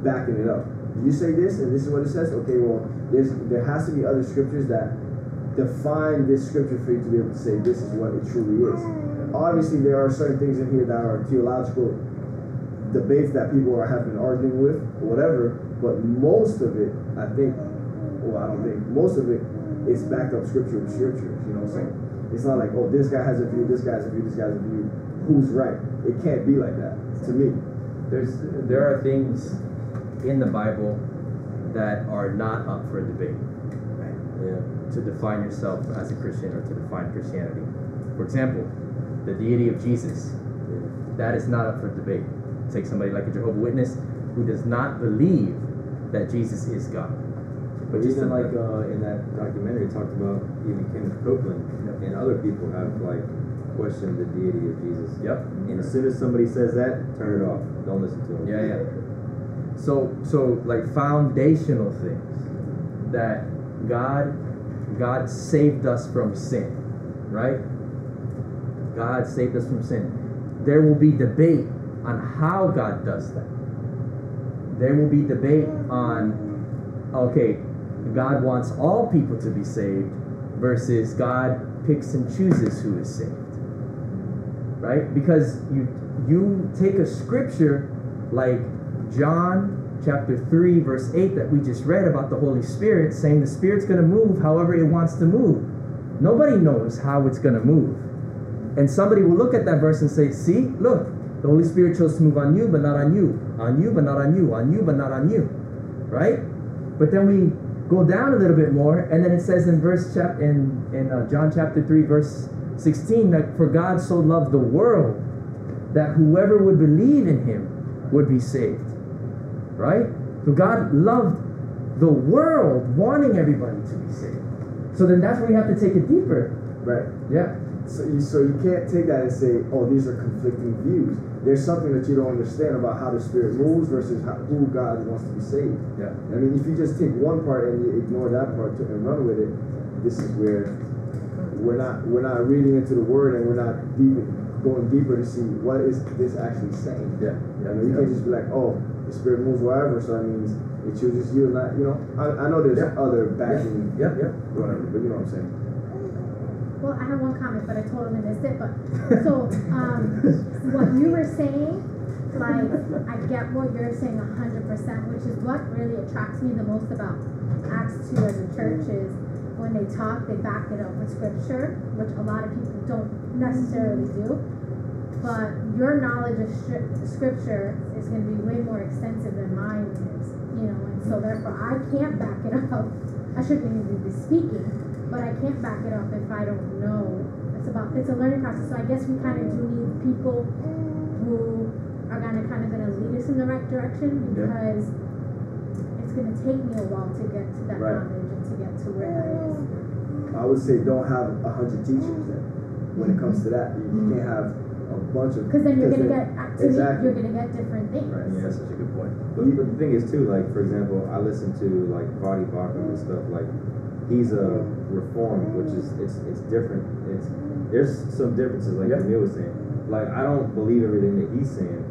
backing it up. You say this, and this is what it says. Okay, well, there's there has to be other scriptures that define this scripture for you to be able to say this is what it truly is. Obviously, there are certain things in here that are theological debates that people are having arguing with, or whatever. But most of it, I think, well, I don't think most of it is backed up scripture with scripture. You know, what i'm saying it's not like oh, this guy has a view, this guy has a view, this guy has a view. Who's right? It can't be like that to me. There's there are things in the Bible that are not up for debate. yeah. To define yourself as a Christian or to define Christianity. For example, the deity of Jesus. That is not up for debate. Take somebody like a Jehovah Witness who does not believe that Jesus is God. But just even like uh, in that documentary, talked about even Kenneth Copeland and other people have like questioned the deity of Jesus. Yep. And as soon as somebody says that, turn it off. Don't listen to them. Yeah, yeah. So so like foundational things that God God saved us from sin, right? God saved us from sin. There will be debate on how God does that. There will be debate on okay, God wants all people to be saved versus God picks and chooses who is saved. Right? Because you you take a scripture like John chapter 3 verse 8 that we just read about the Holy Spirit saying the Spirit's going to move however it wants to move. Nobody knows how it's going to move. And somebody will look at that verse and say, "See, look, the Holy Spirit chose to move on you but not on you, on you but not on you, on you but not on you." Right? But then we go down a little bit more, and then it says in verse chap in in uh, John chapter three, verse sixteen, that for God so loved the world that whoever would believe in Him would be saved. Right? So God loved the world, wanting everybody to be saved. So then that's where you have to take it deeper. Right. Yeah. So you, so you can't take that and say, oh, these are conflicting views. There's something that you don't understand about how the Spirit moves versus how, who God wants to be saved. Yeah. I mean, if you just take one part and you ignore that part to, and run with it, this is where we're not we're not reading into the Word and we're not deep, going deeper to see what is this actually saying. Yeah. You know, you can't just be like, oh, the Spirit moves wherever, so that means it chooses you, and not you know. I, I know there's Yeah. other backing, Yeah. Yeah. whatever, but you know what I'm saying. Well, I have one comment, but I totally missed it. But so, um, what you were saying, like, I get what you're saying a hundred percent, which is what really attracts me the most about Acts two as a church is when they talk, they back it up with scripture, which a lot of people don't necessarily do. But your knowledge of stri- scripture is going to be way more extensive than mine is, you know, and so therefore I can't back it up. I shouldn't even be speaking, but I can't back it up if I don't know. It's about it's a learning process. So I guess we kind of do need people who are gonna kind of gonna lead us in the right direction Yeah. because it's gonna take me a while to get to that Right. knowledge and to get to where that is. I would say don't have a hundred teachers then. When it comes to that, you, you can't have a bunch of. Because then you're gonna get to me, exactly. you're gonna get different things. Right. Yeah. That's such a good point. But, but the thing is too, like for example, I listen to like Voddie Baucham and stuff. Like he's a reformed, which is it's it's different. It's there's some differences, like Yeah. Camille was saying. Like I don't believe everything that he's saying,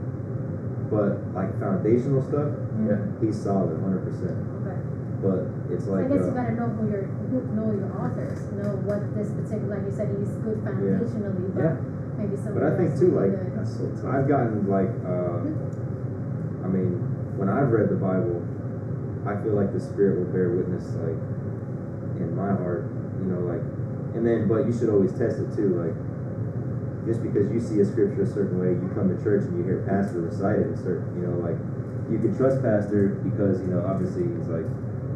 but like foundational stuff, Yeah. he's solid, hundred percent. Okay. But it's So I like guess you uh, gotta know who your who, know your authors, know what this particular. Like you said, he's good foundationally, but Yeah. Maybe some. But I think too, like That's so tough. I've gotten like, uh, I mean, when I've read the Bible, I feel like the Spirit will bear witness, like, in my heart, you know, like, and then, but you should always test it too, like, just because you see a scripture a certain way, you come to church and you hear pastor recite it a certain, you know, like, you can trust pastor because, you know, obviously he's like,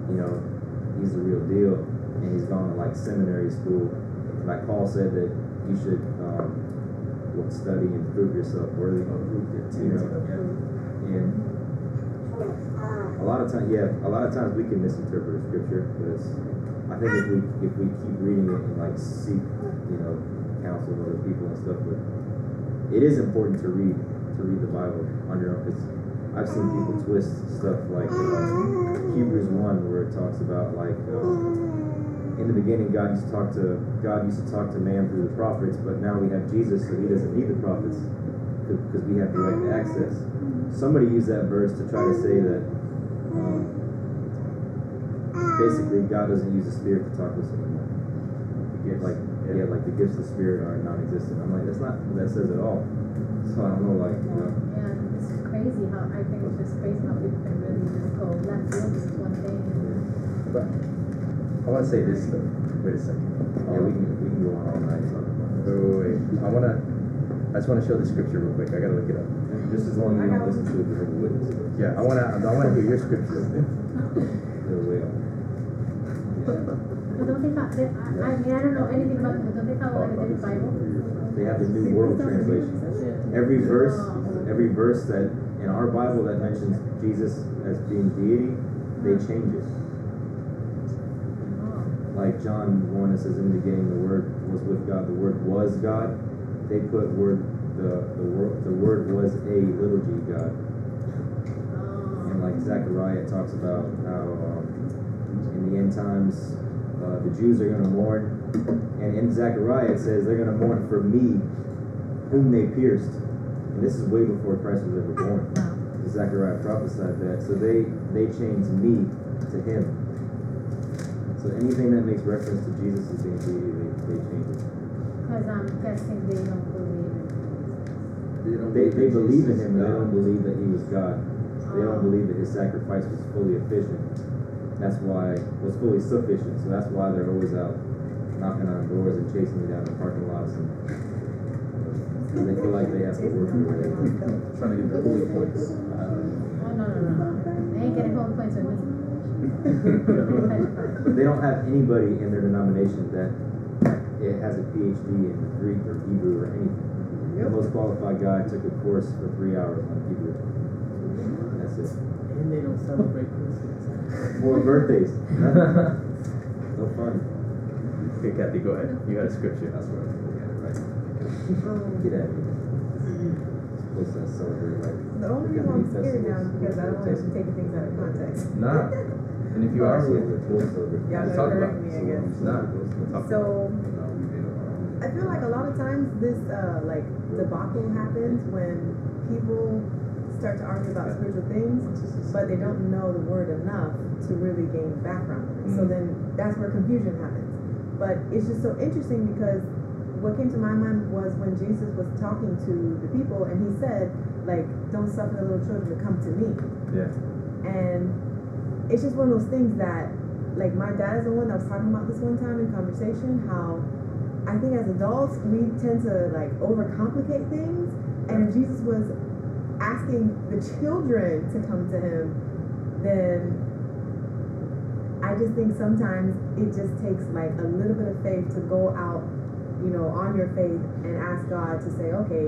you know, he's the real deal, and he's gone to like seminary school. Like Paul said that you should, um, what, study and prove yourself worthy of you know, and a lot of times, yeah, a lot of times we can misinterpret a scripture, but it's, I think if we if we keep reading it and like seek, you know, counsel with other people and stuff, but it is important to read to read the Bible on your own because I've seen people twist stuff like uh, Hebrews one where it talks about like. Uh, in the beginning, God used to talk to God used to talk to man through the prophets, but now we have Jesus, so He doesn't need the prophets because we have direct access. Somebody used that verse to try to say that um, basically God doesn't use the Spirit to talk to us anymore. Like yeah, like the gifts of the Spirit are non-existent. I'm like that's not what that says at all. So I don't know, like you know. Yeah, it's crazy how I think it's just crazy how people can really just go left field with one thing. But I want to say this though. Wait a second. Yeah, we can we can go on all night Wait, wait, wait. I wanna. I just want to show the scripture real quick. I gotta look it up. Just as long as you don't listen to the Jehovah's Witnesses, Yeah, I wanna. I wanna hear your scripture. they're way off. but don't they follow? They, I, I mean, I don't know anything about them, but don't they follow like a Bible? They have the New World Translation. Every verse, every verse that in our Bible that mentions Jesus as being deity, they change it. Like John 1, it says, In the beginning the Word was with God, the Word was God. They put word the the word the word was a little g God. And like Zechariah talks about how um, in the end times uh, the Jews are gonna mourn. And in Zechariah it says they're gonna mourn for me whom they pierced. And this is way before Christ was ever born. Zechariah prophesied that. So they they changed me to him. So anything that makes reference to Jesus as being deity, they, they change it. Because I'm guessing they don't believe in Jesus. They, they believe in him, but they don't believe that he was God. They don't Oh. believe that his sacrifice was fully efficient. That's why was fully sufficient. So that's why they're always out knocking on doors and chasing me down the parking lots and because they feel like they have to work their way. Trying to get the holy points. Oh, no, no, no, no. They ain't getting home points with me. but they don't have anybody in their denomination that it has a PhD in Greek or Hebrew or anything. The most qualified guy took a course for three hours on Hebrew. And that's it. And they don't celebrate Christmas. More birthdays. no fun. Okay, Kathy, go ahead. You had a scripture. That's what I'm looking at it right Um, Get at me. Supposed to celebrate like The only reason I'm scared now is because I don't want you taking things out of context. Nah. And if you are, we'll, we'll, Y'all we'll talk correct about me, it. I guess. Nah, talk So, I feel like a lot of times this, uh, like, debacle happens when people start to argue about spiritual things, but they don't know the word enough to really gain background. on it. So Mhm. then that's where confusion happens. But it's just so interesting because what came to my mind was when Jesus was talking to the people and he said, like, don't suffer the little children to come to me. Yeah. And it's just one of those things that, like, my dad is the one that was talking about this one time in conversation. How I think as adults we tend to like overcomplicate things, and if Jesus was asking the children to come to him, then I just think sometimes it just takes like a little bit of faith to go out, you know, on your faith and ask God to say, okay,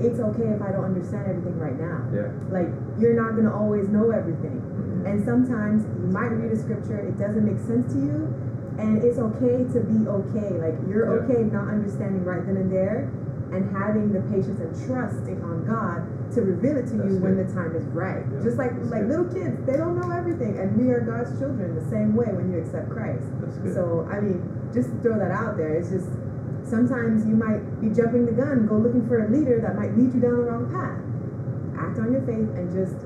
it's okay if I don't understand everything right now. Yeah. Like you're not gonna always know everything. And mm. sometimes you might read a scripture, it doesn't make sense to you, and it's okay to be okay. Like you're Yeah. okay not understanding right then and there, and having the patience and trusting on God to reveal it to you That's when the time is right. Yeah, Just like that's like good. little kids, they don't know everything, and we are God's children the same way when you accept Christ. That's good. So I mean, just throw that out there. It's just sometimes you might be jumping the gun, go looking for a leader that might lead you down the wrong path. Act on your faith and just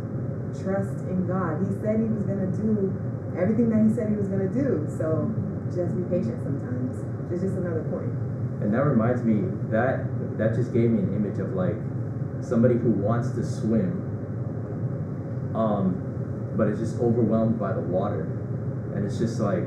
trust in God. He said he was gonna do everything that he said he was gonna do. So just be patient sometimes. It's just another point. And that reminds me that that just gave me an image of like somebody who wants to swim, um, but is just overwhelmed by the water, and it's just like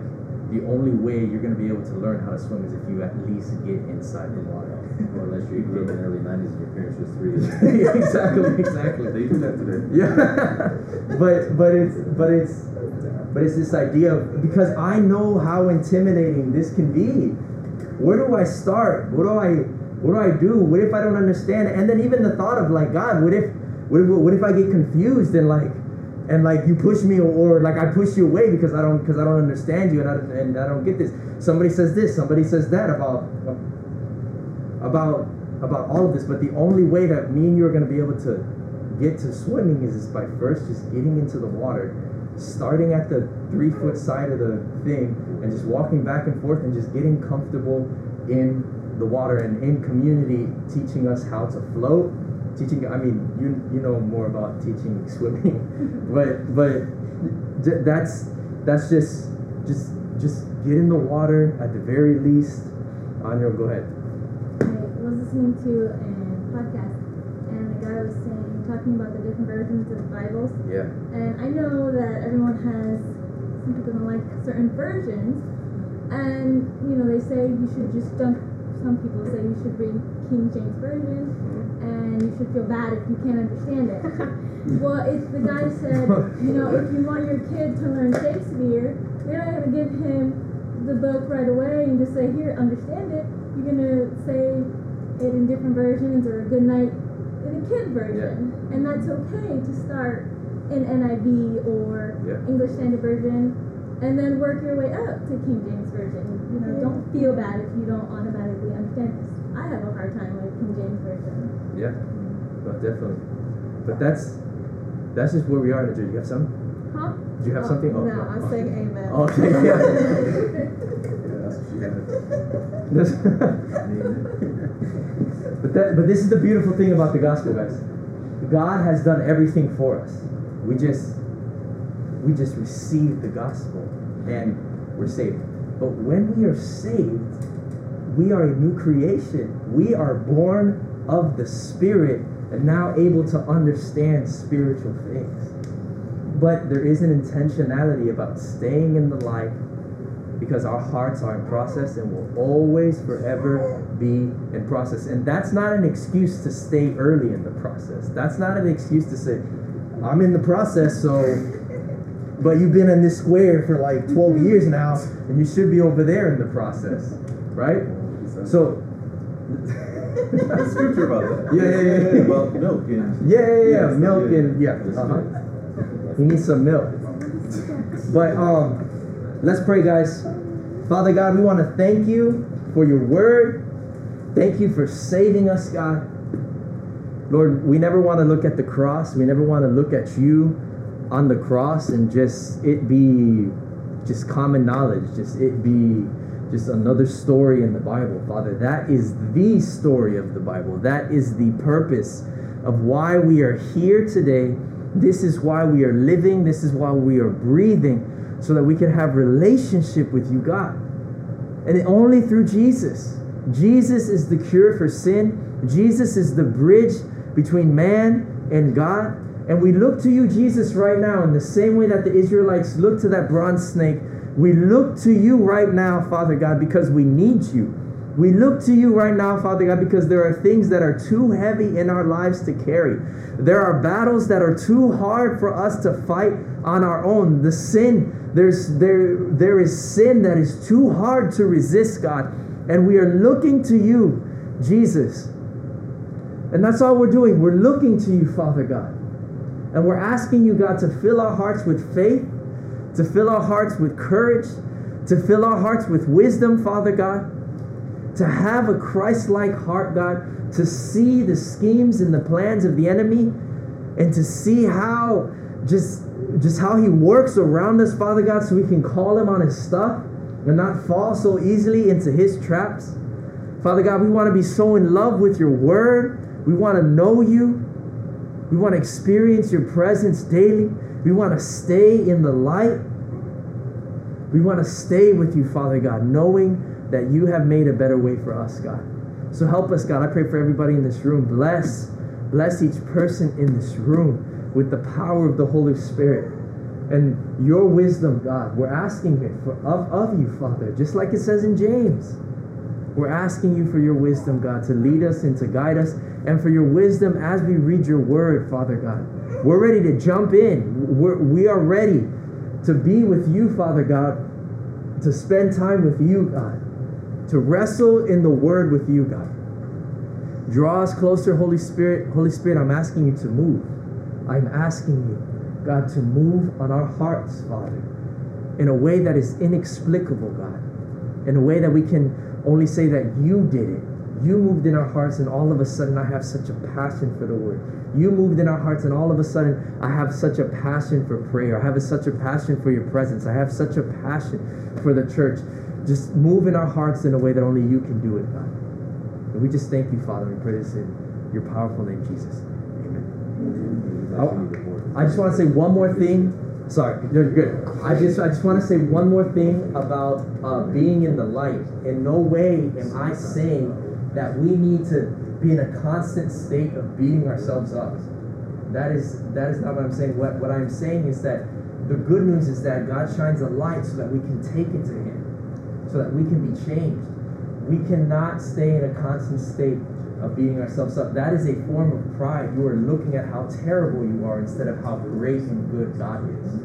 the only way you're gonna be able to learn how to swim is if you at least get inside the water. Or unless you grew up in the early '90s and your parents were three. exactly, exactly. They do that today. Yeah, but but it's but it's but it's this idea of because I know how intimidating this can be. Where do I start? What do I what do I do? What if I don't understand? And then even the thought of like God, what if what if what if I get confused and like and like you push me or, like I push you away because I don't because I don't understand you and I and I don't get this. Somebody says this, somebody says that about about about all of this, but the only way that me and you are going to be able to get to swimming is, is by first just getting into the water, starting at the three foot side of the thing, and just walking back and forth and just getting comfortable in the water and in community, teaching us how to float. Teaching, I mean, you you know more about teaching swimming, but but that's that's just just just get in the water at the very least. Anya, go ahead. I was listening to a podcast, and the guy was saying, talking about the different versions of the Bibles. Yeah. And I know that everyone has, some people don't like certain versions, and you know, they say you should just dunk, some people say you should read King James Version, mm-hmm. And you should feel bad if you can't understand it. well, if the guy said, you know, if you want your kid to learn Shakespeare, you're not gonna give him the book right away and just say, here, understand it. You're gonna say it in different versions or a good night in a kid version. And that's okay to start in NIV or Yeah. English Standard Version and then work your way up to King James Version. You know, don't feel bad if you don't automatically understand. I have a hard time with King James Version. Yeah, no, definitely. But that's that's just where we are in the. You have some? Huh? Do you have Oh, something? Oh, no, no. I oh, say amen. Oh, okay. Yeah, Yeah. that's what she had. But that but this is the beautiful thing about the gospel, guys. God has done everything for us. We just we just receive the gospel and we're saved. But when we are saved, we are a new creation. We are born of the Spirit and now able to understand spiritual things. But there is an intentionality about staying in the light because our hearts are in process and will always forever be in process. And that's not an excuse to stay early in the process. That's not an excuse to say, I'm in the process, so but you've been in this square for like 12 mm-hmm. years now, and you should be over there in the process, right? So, Scripture about that. Yeah, yeah, yeah, yeah. About milk and. yeah, yeah, yeah, Yes, milk and yeah, uh-huh. He needs some milk. But um, let's pray, guys. Father God, we want to thank you for your word. Thank you for saving us, God. Lord, we never want to look at the cross. We never want to look at you on the cross and just it be just common knowledge, just it be just another story in the Bible, Father. That is the story of the Bible. That is the purpose of why we are here today. This is why we are living. This is why we are breathing, so that we can have relationship with you, God. And only through Jesus. Jesus is the cure for sin. Jesus is the bridge between man and God. And we look to you, Jesus, right now, in the same way that the Israelites looked to that bronze snake. We look to you right now, Father God, because we need you. We look to you right now, Father God, because there are things that are too heavy in our lives to carry. There are battles that are too hard for us to fight on our own. The sin, there's there there is sin that is too hard to resist, God. And we are looking to you, Jesus. And that's all we're doing. We're looking to you, Father God. And we're asking you, God, to fill our hearts with faith, to fill our hearts with courage, to fill our hearts with wisdom, Father God, to have a Christ like heart, God, to see the schemes and the plans of the enemy, and to see how just just how he works around us, Father God, so we can call him on his stuff and not fall so easily into his traps. Father God, we want to be so in love with your word. We want to know you. We want to experience your presence daily. We want to stay in the light. We want to stay with you, Father God, knowing that you have made a better way for us, God. So help us, God. I pray for everybody in this room. Bless, bless each person in this room with the power of the Holy Spirit and your wisdom, God. We're asking it for, of, of you, Father, just like it says in James. We're asking you for your wisdom, God, to lead us and to guide us, and for your wisdom as we read your word, Father God. We're ready to jump in. We're, we are ready to be with you, Father God, to spend time with you, God, to wrestle in the word with you, God. Draw us closer, Holy Spirit. Holy Spirit, I'm asking you to move. I'm asking you, God, to move on our hearts, Father, in a way that is inexplicable, God, in a way that we can only say that you did it. You moved in our hearts, and all of a sudden, I have such a passion for the word. You moved in our hearts, and all of a sudden, I have such a passion for prayer. I have such a passion for your presence. I have such a passion for the church. Just move in our hearts in a way that only you can do it, God. And we just thank you, Father. We pray this in your powerful name, Jesus. Amen. I, I just want to say one more thing. Sorry, you're good. I just I just want to say one more thing about uh, being in the light. In no way am I saying that we need to be in a constant state of beating ourselves up. That is that is not what I'm saying. What what I'm saying is that the good news is that God shines a light so that we can take it to Him, so that we can be changed. We cannot stay in a constant state of beating ourselves up. That is a form of pride. You are looking at how terrible you are instead of how great and good God is.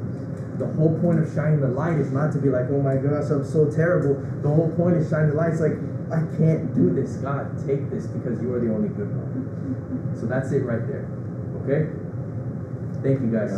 The whole point of shining the light is not to be like, oh my gosh, I'm so terrible. The whole point is shining the light is like, I can't do this. God, take this because you are the only good one. So that's it right there. Okay? Thank you guys.